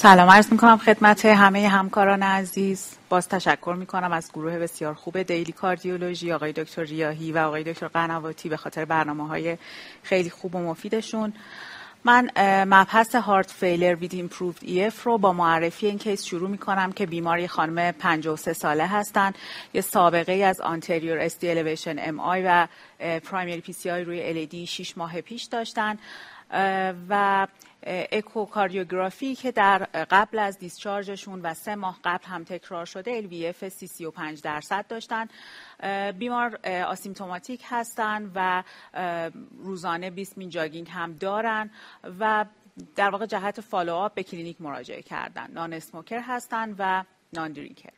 سلام عرض می‌کنم خدمت همه همکاران عزیز. باز تشکر می‌کنم از گروه بسیار خوب Daily Cardiology آقای دکتر ریاهی و آقای دکتر قنواتی به خاطر برنامه های خیلی خوب و مفیدشون. من مبحث heart failure with improved EF رو با معرفی این کیس شروع می کنم که بیماری خانم 53 ساله هستند یه سابقه ای از anterior ST elevation MI و primary PCI روی LAD 6 ماه پیش داشتن. و echocardiography که در قبل از discharge شون و سه ماه قبل هم تکرار شده LVEF سی 35 درصد داشتن. بیمار asymptomatic هستن و روزانه 20 min jogging هم دارن و در واقع جهت follow-up به کلینیک مراجعه کردن. non-smoker هستن و non-drinker.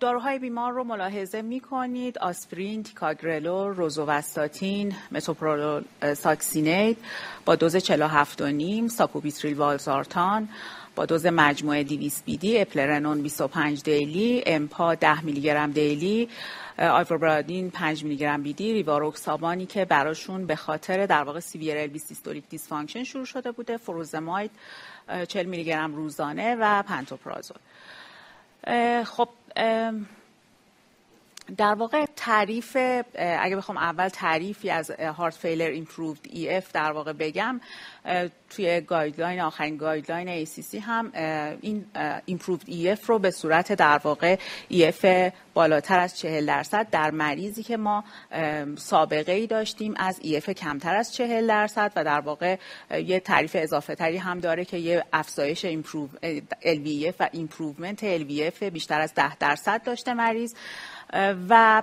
داروهای بیمار رو ملاحظه می کنید آسپرین، تیکاگرلو، روزووستاتین، متوپرولول succinate با دوز 47.5 ساکوبیتریل والزارتان با دوز مجموع 200 BID اپلرنون 25 daily empa 10 میلی گرم daily ایوابرادین 5 میلی گرم BID ریواروکسابانی که براشون به خاطر در واقع severe LV systolic dysfunction شروع شده بوده فروزماید 40 میلی گرم روزانه و پنتوپرازول. خب Um, در واقع تعریف اگه بخوام اول تعریفی از heart failure improved EF در واقع بگم توی guideline آخرین guideline ACC هم این improved EF رو به صورت در واقع EF بالاتر از 40 درصد در مریضی که ما سابقه ای داشتیم از EF کمتر از 40 درصد و در واقع یه تعریف اضافه تری هم داره که یه افزایش improve LVEF و improvement LVEF بیشتر از 10 درصد داشته مریض. و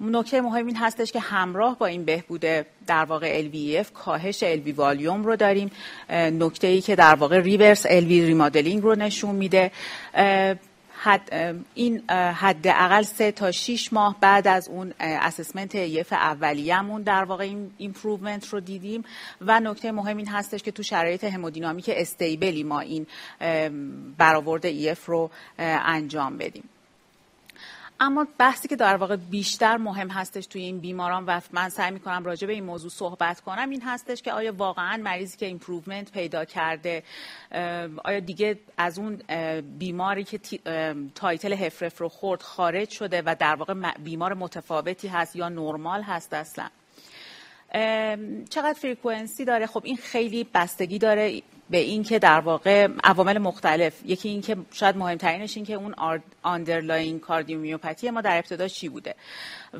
نکته مهم این هستش که همراه با این بهبود در واقع LVEF کاهش LV volume رو داریم. نکته ای که در واقع reverse LV remodeling رو نشون میده. حد این حداقل سه تا 6 ماه بعد از اون assessment EF اولیه‌مون در واقع این improvement رو دیدیم. و نکته مهم این هستش که تو شرایط hemodynamic stable ی ما این برآورد EF رو انجام بدیم. اما بحثی که در واقع بیشتر مهم هستش توی این بیماران و من سعی می‌کنم راجع به این موضوع صحبت کنم این هستش که آیا واقعا مریضی که improvement پیدا کرده آیا دیگه از اون بیماری که title HFrEF رو خورد خارج شده و در واقع بیمار متفاوتی هست یا نرمال هست اصلا؟ چقدر frequency داره؟ خب این خیلی بستگی داره. به این که در واقع عوامل مختلف یکی این که شاید مهمترینش این که اون underline cardiomyopathy ما در ابتدا چی بوده؟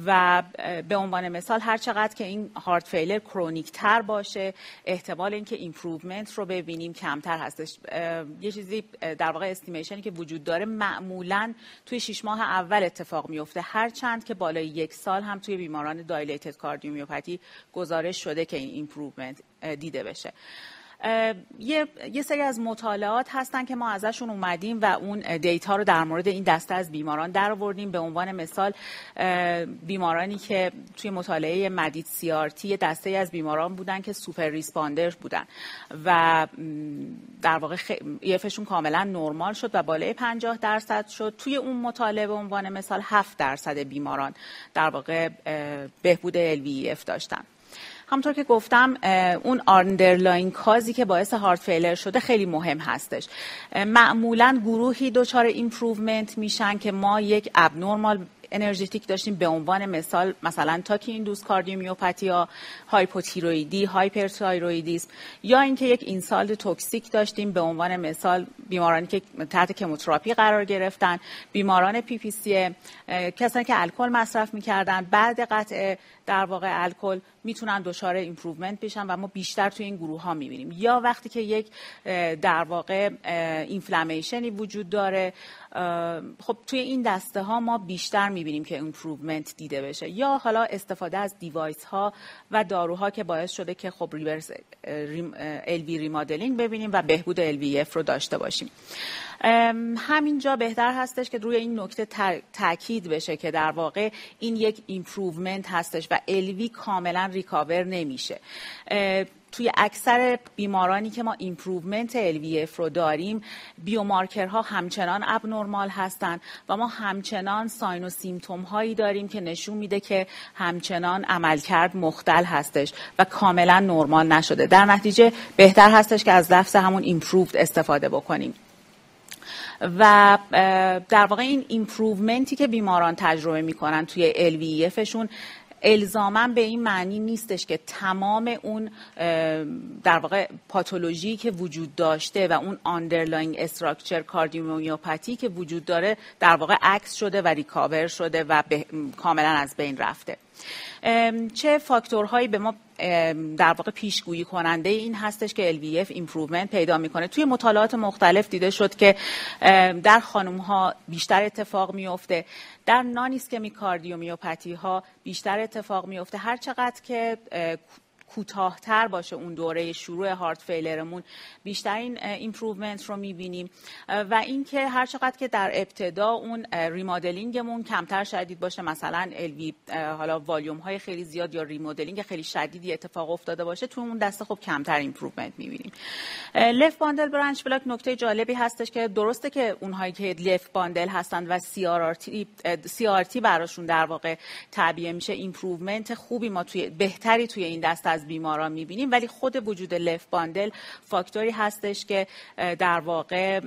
و به عنوان مثال هر چقدر که این heart failure chronic تر باشه احتمال اینکه improvement رو ببینیم کمتر هستش. یه چیزی در واقع estimation ی که وجود داره معمولا توی شش ماه اول اتفاق میفته هر چند که بالای یک سال هم توی بیماران dilated cardiomyopathy گزارش شده که این improvement دیده بشه. یه،, یه سری از مطالعات هستن که ما ازشون اومدیم و اون data رو در مورد این دسته از بیماران در آوردیم. به عنوان مثال بیمارانی که توی مطالعه MADIT-CRT دسته از بیماران بودن که super responder بودن و در واقع EF شون کاملا نرمال شد و بالای 50 درصد شد. توی اون مطالعه به عنوان مثال 7 درصد بیماران در واقع بهبود LVEF داشتن. همونطور که گفتم اون underline cause ی که باعث heart failure شده خیلی مهم هستش. معمولا گروهی دچار improvement میشن که ما یک abnormal energetic داشتیم به عنوان مثال مثلا tachy-induced cardiomyopathy یا هایپوتیرویدی هایپرتایرویدیسم یا اینکه یک insult toxic داشتیم به عنوان مثال بیمارانی که تحت chemotherapy قرار گرفتن بیماران PPCM کسانی که الکل مصرف می‌کردن بعد قطع در واقع الکل می‌تونن دچار improvement بشن و ما بیشتر توی این گروه ها می‌بینیم. یا وقتی که یک در واقع inflammation ی وجود داره خب توی این دسته ها ما بیشتر می‌بینیم که improvement دیده بشه. یا حالا استفاده از device ها و داروها که باعث شده که خب reverse LV remodeling ببینیم و بهبود LVEF رو داشته باشیم. همینجا بهتر هستش که روی این نکته تاکید بشه که در واقع این یک improvement هستش و LV کاملا recover نمیشه. توی اکثر بیمارانی که ما improvement LVEF رو داریم biomarker ها همچنان abnormal هستند و ما همچنان sign و symptom هایی داریم که نشون میده که همچنان عملکرد مختل هستش و کاملا نرمال نشده. در نتیجه بهتر هستش که از لفظ همون improved استفاده بکنیم. و در واقع این improvement ی که بیماران تجربه می‌کنن توی LVEF شون الزاما به این معنی نیستش که تمام اون در واقع پاتولوژی که وجود داشته و اون underlying structure cardiomyopathy که وجود داره در واقع عکس شده و recover شده و کاملا از بین رفته. چه فاکتورهایی به ما در واقع پیشگویی کننده این هستش که LVEF improvement پیدا می‌کنه. توی مطالعات مختلف دیده شد که در خانم ها بیشتر اتفاق میفته در non cardiomyopathy ها بیشتر اتفاق میفته هر چقدر که کوتاهتر باشه اون دوره شروع heart failure مون بیشترین improvement رو می‌بینیم. و اینکه هر چقدر که در ابتدا اون remodeling مون کمتر شدید باشه مثلا LV حالا والیوم های خیلی زیاد یا remodeling خیلی شدیدی اتفاق افتاده باشه تو اون دسته خب کمتر improvement می‌بینیم. left bundle branch block نکته جالبی هستش که درسته که اونهایی که left bundle هستند و CRT براشون در واقع تعبیه میشه improvement خوبی ما توی بهتری توی این دسته از بیماران می‌بینیم ولی خود وجود left bundle فاکتوری هستش که در واقع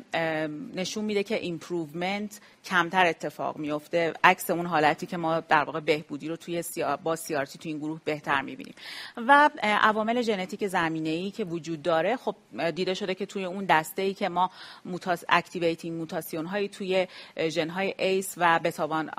نشون میده که improvement کمتر اتفاق میفته. عکس اون حالتی که ما در واقع بهبودی رو توی با CRT تو این گروه بهتر می‌بینیم. و عوامل ژنتیک زمینه ای که وجود داره خب دیده شده که توی اون دسته ای که ما موتاس activating موتاسیون هایی توی ژن های ACE و beta one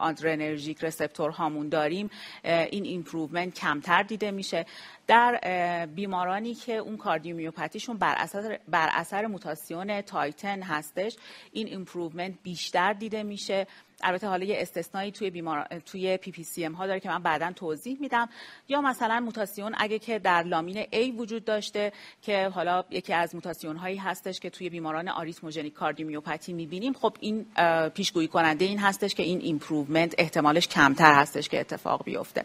adrenergic receptor هامون داریم این improvement کمتر دیده میشه. در بیمارانی که اون cardiomyopathy شون بر اثر بر اثر موتاسیون titin هستش این improvement بیشتر دیده میشه. البته حالا یه استثنایی توی بیمار توی PPCM ها داره که من بعدا توضیح میدم. یا مثلا موتاسیون اگه که در lamin A وجود داشته که حالا یکی از موتاسیون هایی هستش که توی بیماران arrhythmogenic cardiomyopathy می‌بینیم خب این پیشگویی کننده این هستش که این improvement احتمالش کمتر هستش که اتفاق بیفته.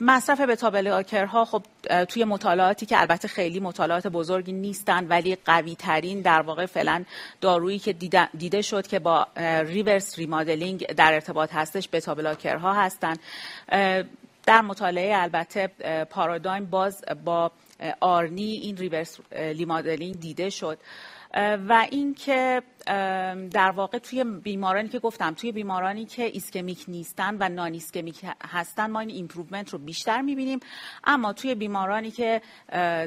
مصرف بتا ها خب توی مطالعاتی که البته خیلی مطالعات بزرگی نیستن ولی قوی ترین در واقع فعلا دارویی که دیده شد که با reverse remodeling در ارتباط هستش بتا ها هستن. در مطالعه البته PARADIGM باز با ARNI این reverse remodeling دیده شد. و اینکه در واقع توی بیمارانی که گفتم توی بیمارانی که ischemic نیستن و non ischemic هستن ما این improvement رو بیشتر می‌بینیم. اما توی بیمارانی که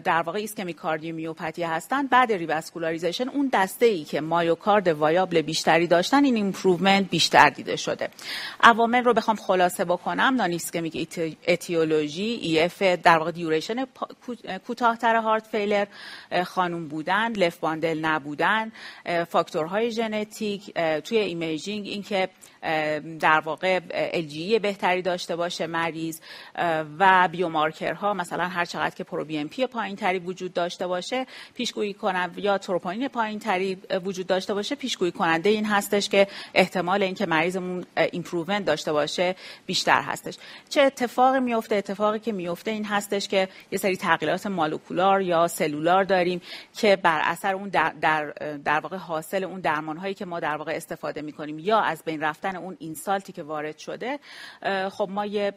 در واقع ischemic cardiomyopathy هستن بعد revascularization اون دسته ای که myocard viable بیشتری داشتن این improvement بیشتر دیده شده. عوامل رو بخوام خلاصه بکنم. non ischemic etiology EF در واقع duration کوتاهتر heart failure خانم بودن left bundle نبودن فاکتورهای ژنتیک توی imaging اینکه در واقع LGE بهتری داشته باشه مریض و biomarker ها مثلا هر چقدر که proBNP پایین تری وجود داشته باشه پیشگویی کنند یا تروپونین پایین تری وجود داشته باشه پیشگویی کننده این هستش که احتمال اینکه مریضمون improvement داشته باشه بیشتر هستش. چه اتفاقی میفته اتفاقی که میفته این هستش که یه سری تغییرات molecular یا cellular داریم که بر اثر اون در در, در واقع حاصل اون درمان هایی که ما در واقع استفاده می‌کنیم یا از بین رفتن اون insult ی که وارد شده خب ما یه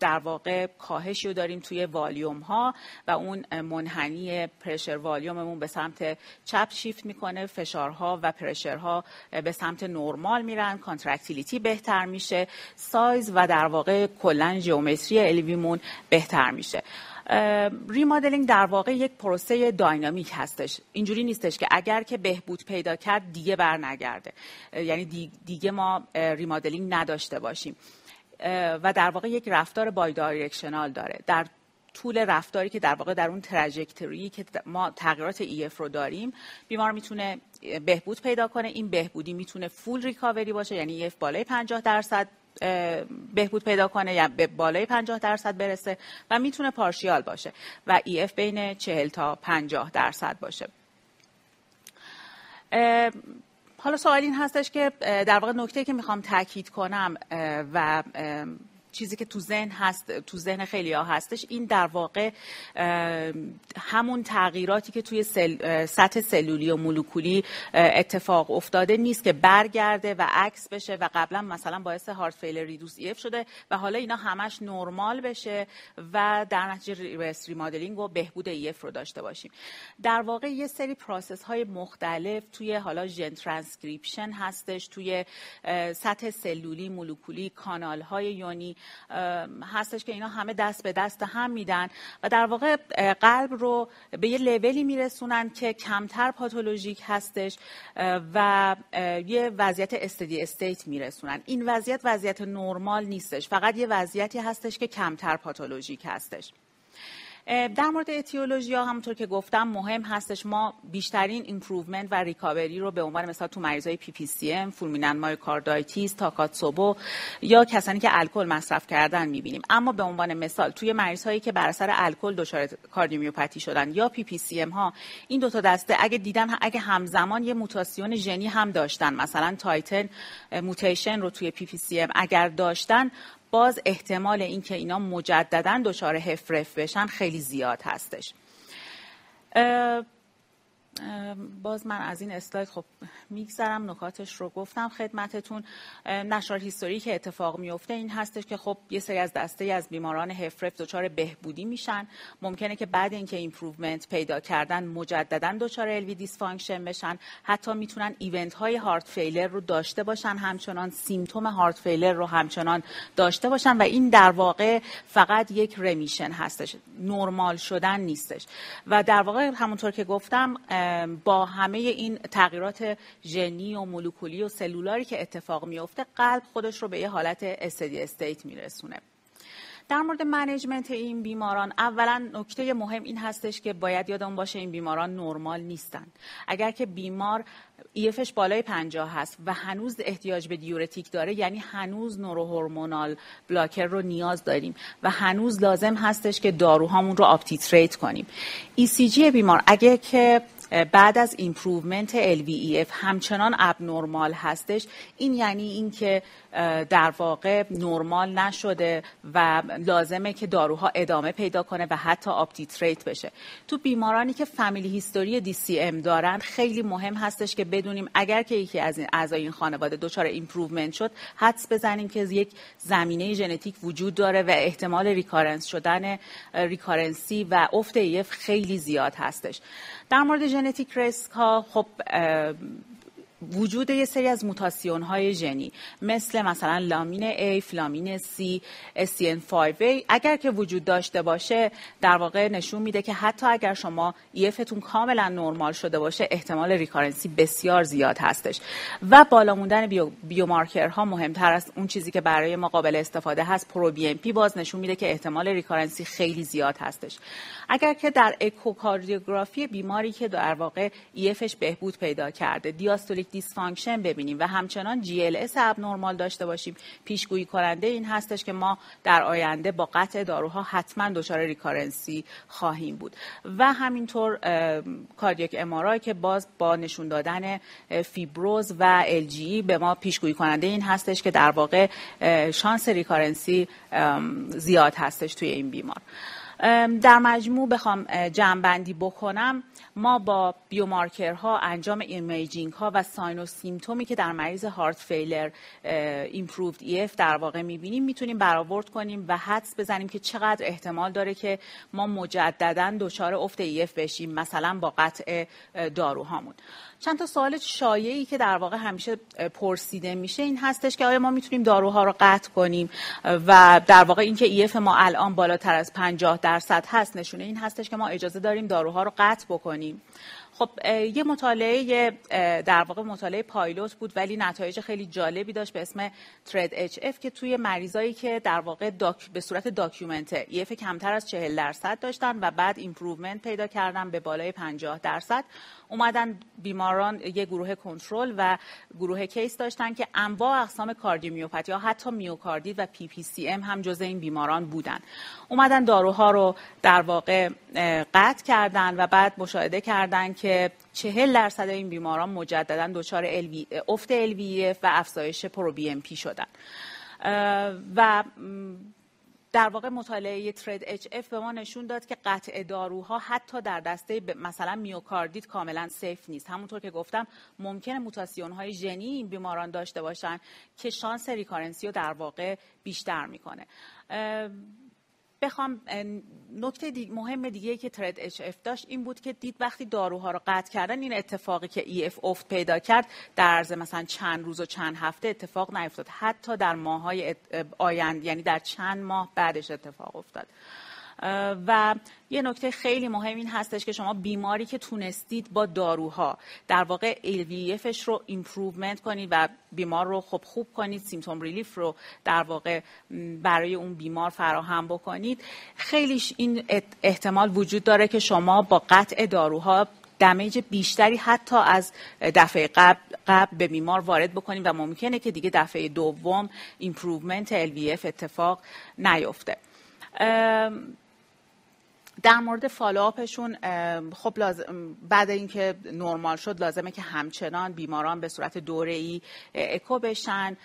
در واقع کاهشی رو داریم توی والیوم ها و اون منحنی pressure volume مون به سمت چپ شیفت می‌کنه فشارها و pressure ها به سمت نرمال میرن contractility بهتر میشه سایز و در واقع کلا geometry LV مون بهتر میشه. remodeling در واقع یک پروسه dynamic هستش. اینجوری نیستش که اگر که بهبود پیدا کرد دیگه بر نگرده یعنی دیگه ما remodeling نداشته باشیم. و در واقع یک رفتار bidirectional داره. در طول رفتاری که در واقع در اون trajectory که ما تغییرات EF رو داریم بیمار می‌تونه بهبود پیدا کنه. این بهبودی می‌تونه full recovery باشه یعنی EF بالای 50 درصد. بهبود پیدا کنه یا به بالای 50 درصد برسه و می‌تونه partial باشه و EF بین 40 تا 50 درصد باشه. حالا سوال این هستش که در واقع نکته که می‌خوام تاکید کنم و چیزی که تو ذهن هست تو ذهن خیلی ها هستش این در واقع همون تغییراتی که توی سل، سطح سلولی و مولکولی اتفاق افتاده نیست که برگرده و عکس بشه و قبلا مثلا باعث heart failure reduced EF شده و حالا اینا همش نرمال بشه و در نتیجه reverse remodeling و بهبود EF رو داشته باشیم. در واقع یه سری process های مختلف توی حالا ژن ترانسکریپشن هستش توی سطح سلولی مولکولی کانال های یونی هستش که اینا همه دست به دست هم میدن و در واقع قلب رو به یه لولی میرسونن که کمتر پاتولوژیک هستش و یه وضعیت steady state میرسونن. این وضعیت وضعیت نرمال نیستش فقط یه وضعیتی هستش که کمتر پاتولوژیک هستش. در مورد اتیولوژی ها همونطور که گفتم مهم هستش ما بیشترین improvement و recovery رو به عنوان مثال تو مریضای PPCM fulminant myocarditis takotsubo یا کسانی که الکل مصرف کردن می‌بینیم. اما به عنوان مثال توی مریض هایی که بر اثر الکل دچار کاردیومیوپاتی شدن یا PPCM ها این دو تا دسته اگه دیدن اگه همزمان یه موتاسیون ژنی هم داشتن مثلا titin mutation رو توی PPCM اگر داشتن باز احتمال اینکه اینا مجددا دچار HFrEF بشن خیلی زیاد هستش. باز من از این اسلاید خب میگذرم نکاتش رو گفتم خدمتتون. natural history که اتفاق میفته این هستش که خب یه سری از دسته از بیماران HFrEF دچار بهبودی میشن. ممکنه که بعد اینکه improvement پیدا کردن مجددا دچار LV dysfunction بشن. حتی می‌تونن event های heart failure رو داشته باشن همچنان symptom heart failure رو همچنان داشته باشن و این در واقع فقط یک remission هستش. نرمال شدن نیستش. و در واقع همونطور که گفتم با همه این تغییرات ژنی و مولکولی و cellular ی که اتفاق میفته قلب خودش رو به یه حالت steady state میرسونه. در مورد management این بیماران اولا نکته مهم این هستش که باید یادمون باشه این بیماران نرمال نیستن. اگر که بیمار EF ش بالای 50 هست و هنوز احتیاج به دیورتیک داره یعنی هنوز neurohormonal blocker رو نیاز داریم و هنوز لازم هستش که داروهامون رو up-titrate کنیم. ای بیمار اگه که بعد از improvement LVEF همچنان abnormal هستش. این یعنی اینکه در واقع نرمال نشده و لازمه که داروها ادامه پیدا کنه و حتی up-titrate بشه. تو بیمارانی که family history DCM دارن خیلی مهم هستش که بدونیم اگر که یکی از این اعضای این خانواده دچار improvement شد حدس بزنیم که یک زمینه ژنتیک وجود داره و احتمال recurrence شدن recurrency و افت EF خیلی زیاد هستش. در مورد genetic risk ها خب وجود یه سری از موتاسیون های ژنی مثل مثلا Lamin A، Filamin C، SCN5A اگر که وجود داشته باشه در واقع نشون میده که حتی اگر شما EF تون کاملا نرمال شده باشه احتمال recurrency بسیار زیاد هستش. و بالا موندن بیو، بیومارکرها مهمتر از اون چیزی که برای ما قابل استفاده هست proBNP باز نشون میده که احتمال recurrency خیلی زیاد هستش. اگر که در اکوکاردیوگرافی بیماری که در واقع EF ش بهبود پیدا کرده diastolic dysfunction ببینیم و همچنان GLS abnormal داشته باشیم. پیشگویی کننده این هستش که ما در آینده با قطع داروها حتما دچار recurrency خواهیم بود. و همینطور cardiac MRI که باز با نشون دادن فیبروز و LGE به ما پیشگویی کننده این هستش که در واقع شانس recurrency زیاد هستش توی این بیمار. در مجموع بخوام جمع بکنم. ما با بیومارکرها انجام imaging ها و sign و symptom ی که در مریض heart failure improved EF در واقع می‌بینیم می‌تونیم برآورد کنیم و حدس بزنیم که چقدر احتمال داره که ما مجددا دچار افت EF بشیم مثلا با قطع داروهامون. چند تا سوال شایعی که در واقع همیشه پرسیده میشه این هستش که آیا ما می‌تونیم داروها رو قطع کنیم و در واقع اینکه EF ما الان بالاتر از 50 درصد هست نشونه این هستش که ما اجازه داریم داروها رو قطع بکنیم. خب یه مطالعه در واقع مطالعه پایلوت بود ولی نتایج خیلی جالبی داشت به اسم TRED-HF که توی مریضایی که در واقع داک به صورت documented EF کمتر از 40 درصد داشتن و بعد improvement پیدا کردن به بالای 50 درصد اومدن بیماران یه گروه کنترل و گروه case داشتن که انواع اقسام کاردیومیوپاتی یا حتی میوکاردیت و PPCM هم جزء این بیماران بودن. اومدن داروها رو در واقع قطع کردن و بعد مشاهده کردن که چهل درصد این بیماران مجددا دچار افت LVEF و افزایش proBNP شدن. و در واقع مطالعه TRED-HF به ما نشون داد که قطع داروها حتی در دسته مثلا میوکاردیت کاملا safe نیست. همونطور که گفتم ممکنه موتاسیون های ژنی این بیماران داشته باشن که شانس recurrency رو در واقع بیشتر می‌کنه. بخوام نکته مهم دیگه که TRED-HF داشت این بود که دید وقتی داروها رو قطع کردن این اتفاقی که EF افت پیدا کرد در عرض مثلا چند روز و چند هفته اتفاق نیفتاد. حتی در ماهای آینده یعنی در چند ماه بعدش اتفاق افتاد. و یه نکته خیلی مهم این هستش که شما بیماری که تونستید با داروها در واقع LVEF ش رو improvement کنید و بیمار رو خب خوب کنید symptom relief رو در واقع برای اون بیمار فراهم بکنید. خیلیش این احتمال وجود داره که شما با قطع داروها damage بیشتری حتی از دفعه قبل, قبل به بیمار وارد بکنید و ممکنه که دیگه دفعه دوم improvement LVEF اتفاق نیفته. در مورد follow-up شون خب لازم بعد اینکه نرمال شد لازمه که همچنان بیماران به صورت دوره ای اکو بشن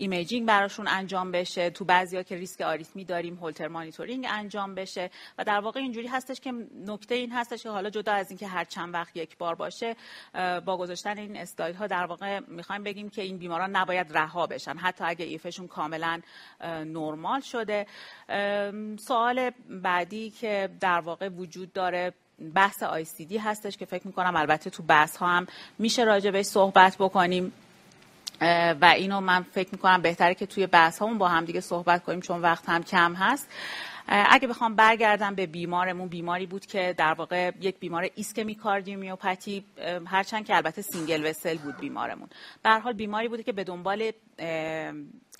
imaging براشون انجام بشه تو بعضیا که ریسک آریتمی داریم Holter monitoring انجام بشه و در واقع اینجوری هستش که نکته این هستش که حالا جدا از اینکه هر چند وقت یک بار باشه با گذاشتن این استایل ها در واقع می‌خوایم بگیم که این بیماران نباید رها بشن. حتی اگه EF شون کاملا نرمال شده. سوال بعدی که در واقع وجود داره بحث دی هستش که فکر می‌کنم البته تو بحث ها هم میشه راجع بهش صحبت بکنیم. و اینو من فکر می‌کنم بهتره که توی بحث با هم دیگه صحبت کنیم چون وقت هم کم هست. اگه بخوام برگردم به بیمارمون بیماری بود که در واقع یک بیمار ischemic cardiomyopathy هرچند که البته single vessel بود بیمارمون. به حال بیماری بوده که به دنبال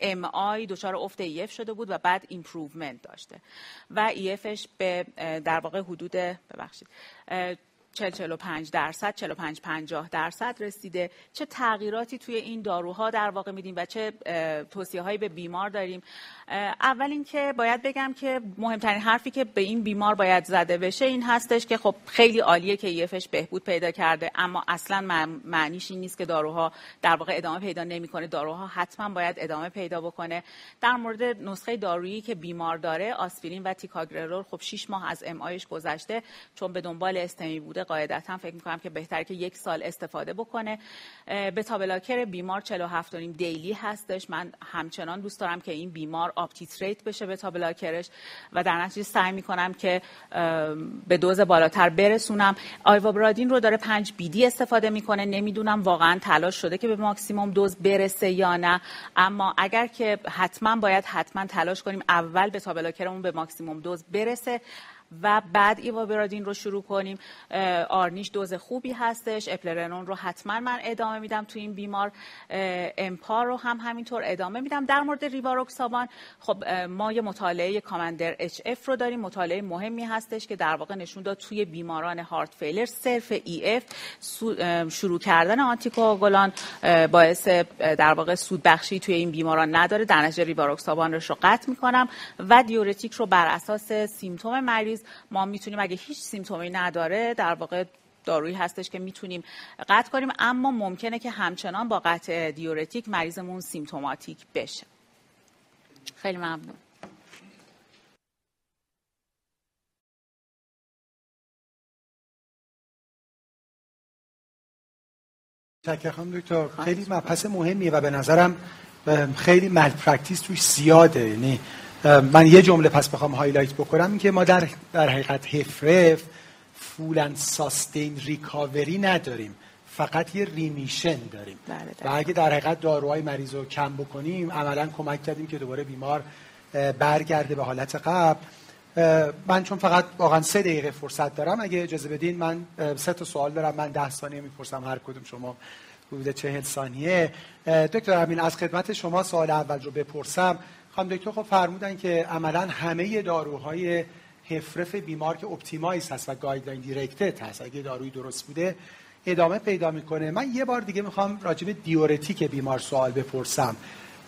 MI دچار افت EF شده بود و بعد improvement داشته. و EF ش به در واقع حدود ببخشید 40 45 درصد 45 50 درصد رسیده. چه تغییراتی توی این داروها در واقع میدیم و چه توصیه هایی به بیمار داریم. اول اینکه باید بگم که مهمترین حرفی که به این بیمار باید زده بشه این هستش که خب خیلی عالیه که EF ش بهبود پیدا کرده اما اصلا معنیش این نیست که داروها در واقع ادامه پیدا نمی‌کنه. داروها حتما باید ادامه پیدا بکنه. در مورد نسخه دارویی که بیمار داره آسپرین و تیکاگرلور خب 6 ماه از MI گذشته چون به دنبال STEMI بوده قاعدتا فکر می‌کنم که بهتره که یک سال استفاده بکنه. beta blocker بیمار 47 daily هستش. من همچنان دوست دارم که این بیمار uptitrate بشه beta blocker ش و در نتیجه سعی می‌کنم که به دوز بالاتر برسونم. برادین رو داره 5 بیدی استفاده می‌کنه. نمی‌دونم واقعا تلاش شده که به ماکسیموم دوز برسه یا نه. اما اگر که حتما باید حتما تلاش کنیم اول به تابلاکرمون به ماکسیموم دوز برسه. و بعد ایوابرادین رو شروع کنیم. آرنیش دوز خوبی هستش. اپلرنون رو حتما من ادامه میدم تو این بیمار. امپار رو هم همینطور ادامه میدم. در مورد ریواروکسابان خب ما یه مطالعه COMMANDER HF رو داریم. مطالعه مهمی هستش که در واقع نشون داد توی بیماران heart failure صرف EF شروع کردن anticoagulant باعث در واقع سود بخشی توی این بیماران نداره. در نتیجه ریواروکسابان رو قطع می‌کنم. و diuretic رو بر اساس symptom مریض ما می‌تونیم اگه هیچ symptom ی نداره در واقع دارویی هستش که می‌تونیم قطع کنیم اما ممکنه که همچنان با قطع diuretic مریضمون symptomatic بشه. خیلی ممنون. خانم دکتر خیلی مبحث مهمیه و به نظرم خیلی malpractice توش زیاده. یعنی من یه جمله پس بخوام highlight بکنم که ما در در حقیقت HFrEF full and sustained recovery نداریم. فقط یه remission داریم. بله و اگه در حقیقت داروهای مریض رو کم بکنیم عملا کمک کردیم که دوباره بیمار برگرده به حالت قبل. من چون فقط واقعا سه دقیقه فرصت دارم اگه اجازه بدین من سه تا سوال دارم. من ده ثانیه می‌پرسم هر کدوم شما حدود چهل ثانیه. دکتر امین از خدمت شما سوال اول رو بپرسم. خانم دکتر خب فرمودن که عملا همه داروهای HFrEF بیمار که optimize هست و guideline directed هست اگه داروی درست بوده ادامه پیدا می‌کنه. من یه بار دیگه می‌خوام راجع به diuretic بیمار سوال بپرسم.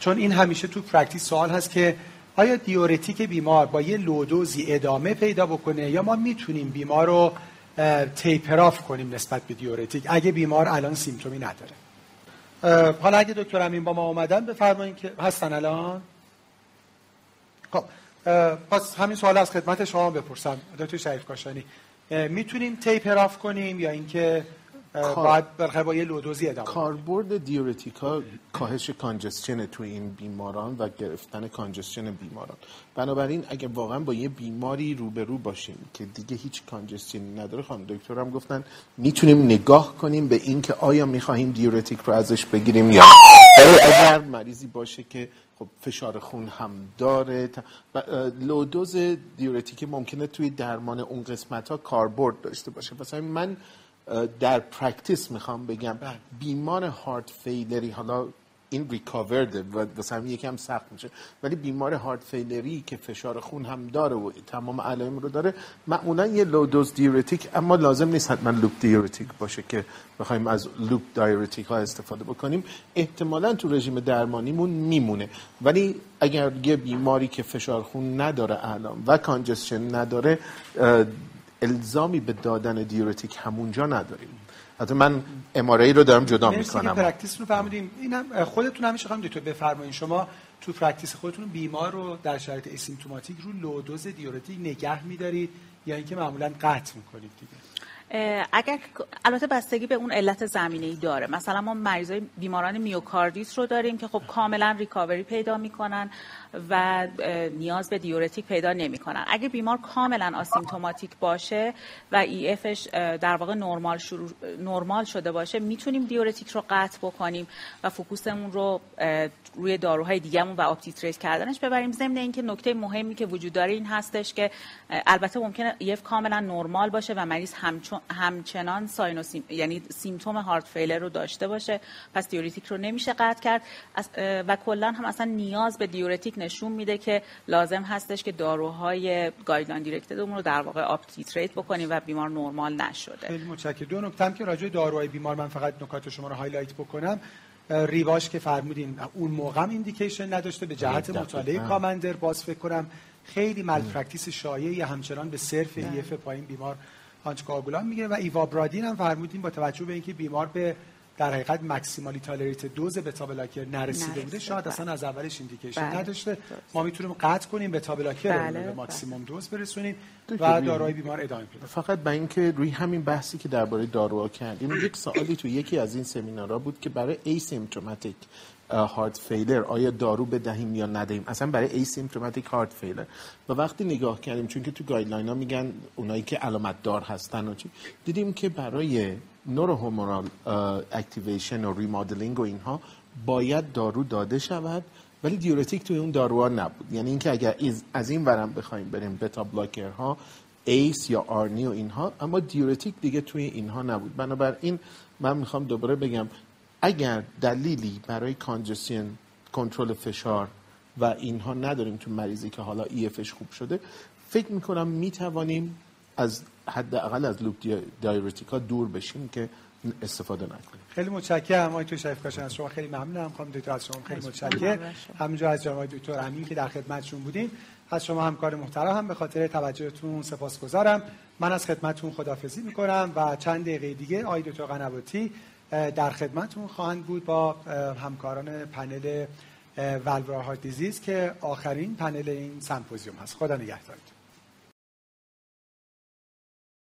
چون این همیشه تو practice سوال هست که آیا diuretic بیمار با یه low dose ی ادامه پیدا بکنه یا ما می‌تونیم بیمار رو taper off کنیم نسبت به diuretic؟ اگه بیمار الان symptom ی نداره. حالا اگه دکتر امین با ما اومدن بفرمایید که هستن الان؟ خب پس همین سوال از خدمت شما بپرسم دکتر شریف کاشانی. می‌تونیم taper off کنیم یا اینکه باید بالاخره با یه لودوزی ادامه کاربرد دیورتیکا کاهش کانجستشن تو این بیماران و گرفتن کانجستشن بیماران. بنابراین اگر واقعا با یه بیماری روبرو باشیم که دیگه هیچ کانجستشنی نداره خانم دکتر هم گفتن می‌تونیم نگاه کنیم به اینکه آیا می‌خواهیم دیورتیک رو ازش بگیریم یا اگر مریضی باشه که خب فشار خون هم داره. لودوز دیورتیک ممکنه توی درمان اون قسمت ها کاربرد داشته باشه. مثلا من در practice می‌خوام بگم. بله. بیمار heart failure ی حالا این recovered ه و واسه هم یکم سخت میشه. ولی بیمار heart failure ی که فشار خون هم داره و تمام علائم رو داره معمولا یه low dose diuretic اما لازم نیست حتما loop diuretic باشه که بخوایم از loop diuretic ها استفاده بکنیم. احتمالا تو رژیم درمانیمون میمونه. ولی اگر یه بیماری که فشار خون نداره الان و congestion نداره الزامی به دادن diuretic همونجا نداریم. حتی من MRA رو دارم جدا می‌کنم. practice رو فهمیدیم. اینم خودتون همیشه خواهم تو بفرمایید شما تو practice خودتون بیمار رو در شرایط asymptomatic رو low dose diuretic نگه میدارید یا اینکه معمولا قطع می‌کنید دیگه؟ اگر البته بستگی به اون علت زمینه ای داره. مثلا ما مریضای بیماران myocarditis رو داریم که خب کاملا recovery پیدا می‌کنن و نیاز به diuretic پیدا نمی‌کنن. اگه بیمار کاملا asymptomatic باشه و EF ش در واقع نرمال شروع نرمال شده باشه می‌تونیم diuretic رو قطع بکنیم و focus مون رو روی داروهای دیگهمون و uptitrate کردنش ببریم. ضمن اینکه نکته مهمی که وجود داره این هستش که البته ممکنه EF کاملا نرمال باشه و مریض همچنان sign و symptom یعنی symptom heart failure رو داشته باشه. پس diuretic رو نمیشه قطع کرد. و کلا هم اصلا نیاز به diuretic نشون میده که لازم هستش که داروهای guideline directed مون رو در واقع uptitrate بکنیم و بیمار نرمال نشده. خیلی متشکرم. دو نکته که راجع داروهای بیمار من فقط نکات شما رو highlight بکنم. ریواش که فرمودین اون موقع indication نداشته به جهت مطالعه COMMANDER باز فکر کنم خیلی malpractice شایعی همچنان به صرف EF پایین بیمار anticoagulant میگه و ivabradine هم فرمودین با توجه به اینکه بیمار به در حقیقت maximally tolerated dose beta blocker نرسیده بوده شاید اصلا از اولش indication بله. نداشته. ما می‌تونیم قطع کنیم beta blocker بله. رو به maximum dose برسونیم و داروهای بیمار ادامه پیدا فقط به اینکه روی همین بحثی که درباره داروها کردیم یک سوالی تو یکی از این سمینارها بود که برای asymptomatic heart failure آیا دارو بدهیم یا ندهیم؟ اصلا برای asymptomatic heart failure و وقتی نگاه کردیم چون که تو guideline ها میگن اونایی که علامت دار هستن و چی دیدیم که برای neurohormonal activation و remodeling و اینها باید دارو داده شود ولی diuretic توی اون داروها نبود. یعنی اینکه اگر از این ورم بخوایم بریم بتا ها ACE یا ARNI و اینها اما diuretic دیگه توی اینها نبود. بنابراین من می‌خوام دوباره بگم اگر دلیلی برای congestion کنترل فشار و اینها نداریم تو مریضی که حالا ایفش خوب شده فکر می‌کنم می‌توانیم از حداقل از لوپ دایورتیکا دور بشیم که استفاده نکنیم. خیلی متشکرم آقای تو شریف کاشان. از شما خیلی ممنونم. خانم دکتر از شما خیلی متشکرم. همینجا از جناب دکتر امین که در خدمتشون بودیم. از شما همکار محترم هم به خاطر توجهتون سپاسگزارم. من از خدمتتون خدافظی می‌کنم و چند دقیقه دیگه آقای دکتر قنواتی در خدمتتون خواهند بود با همکاران پنل والوراها دیزیز که آخرین پنل این سمپوزیوم هست. خدا نگهدارتون.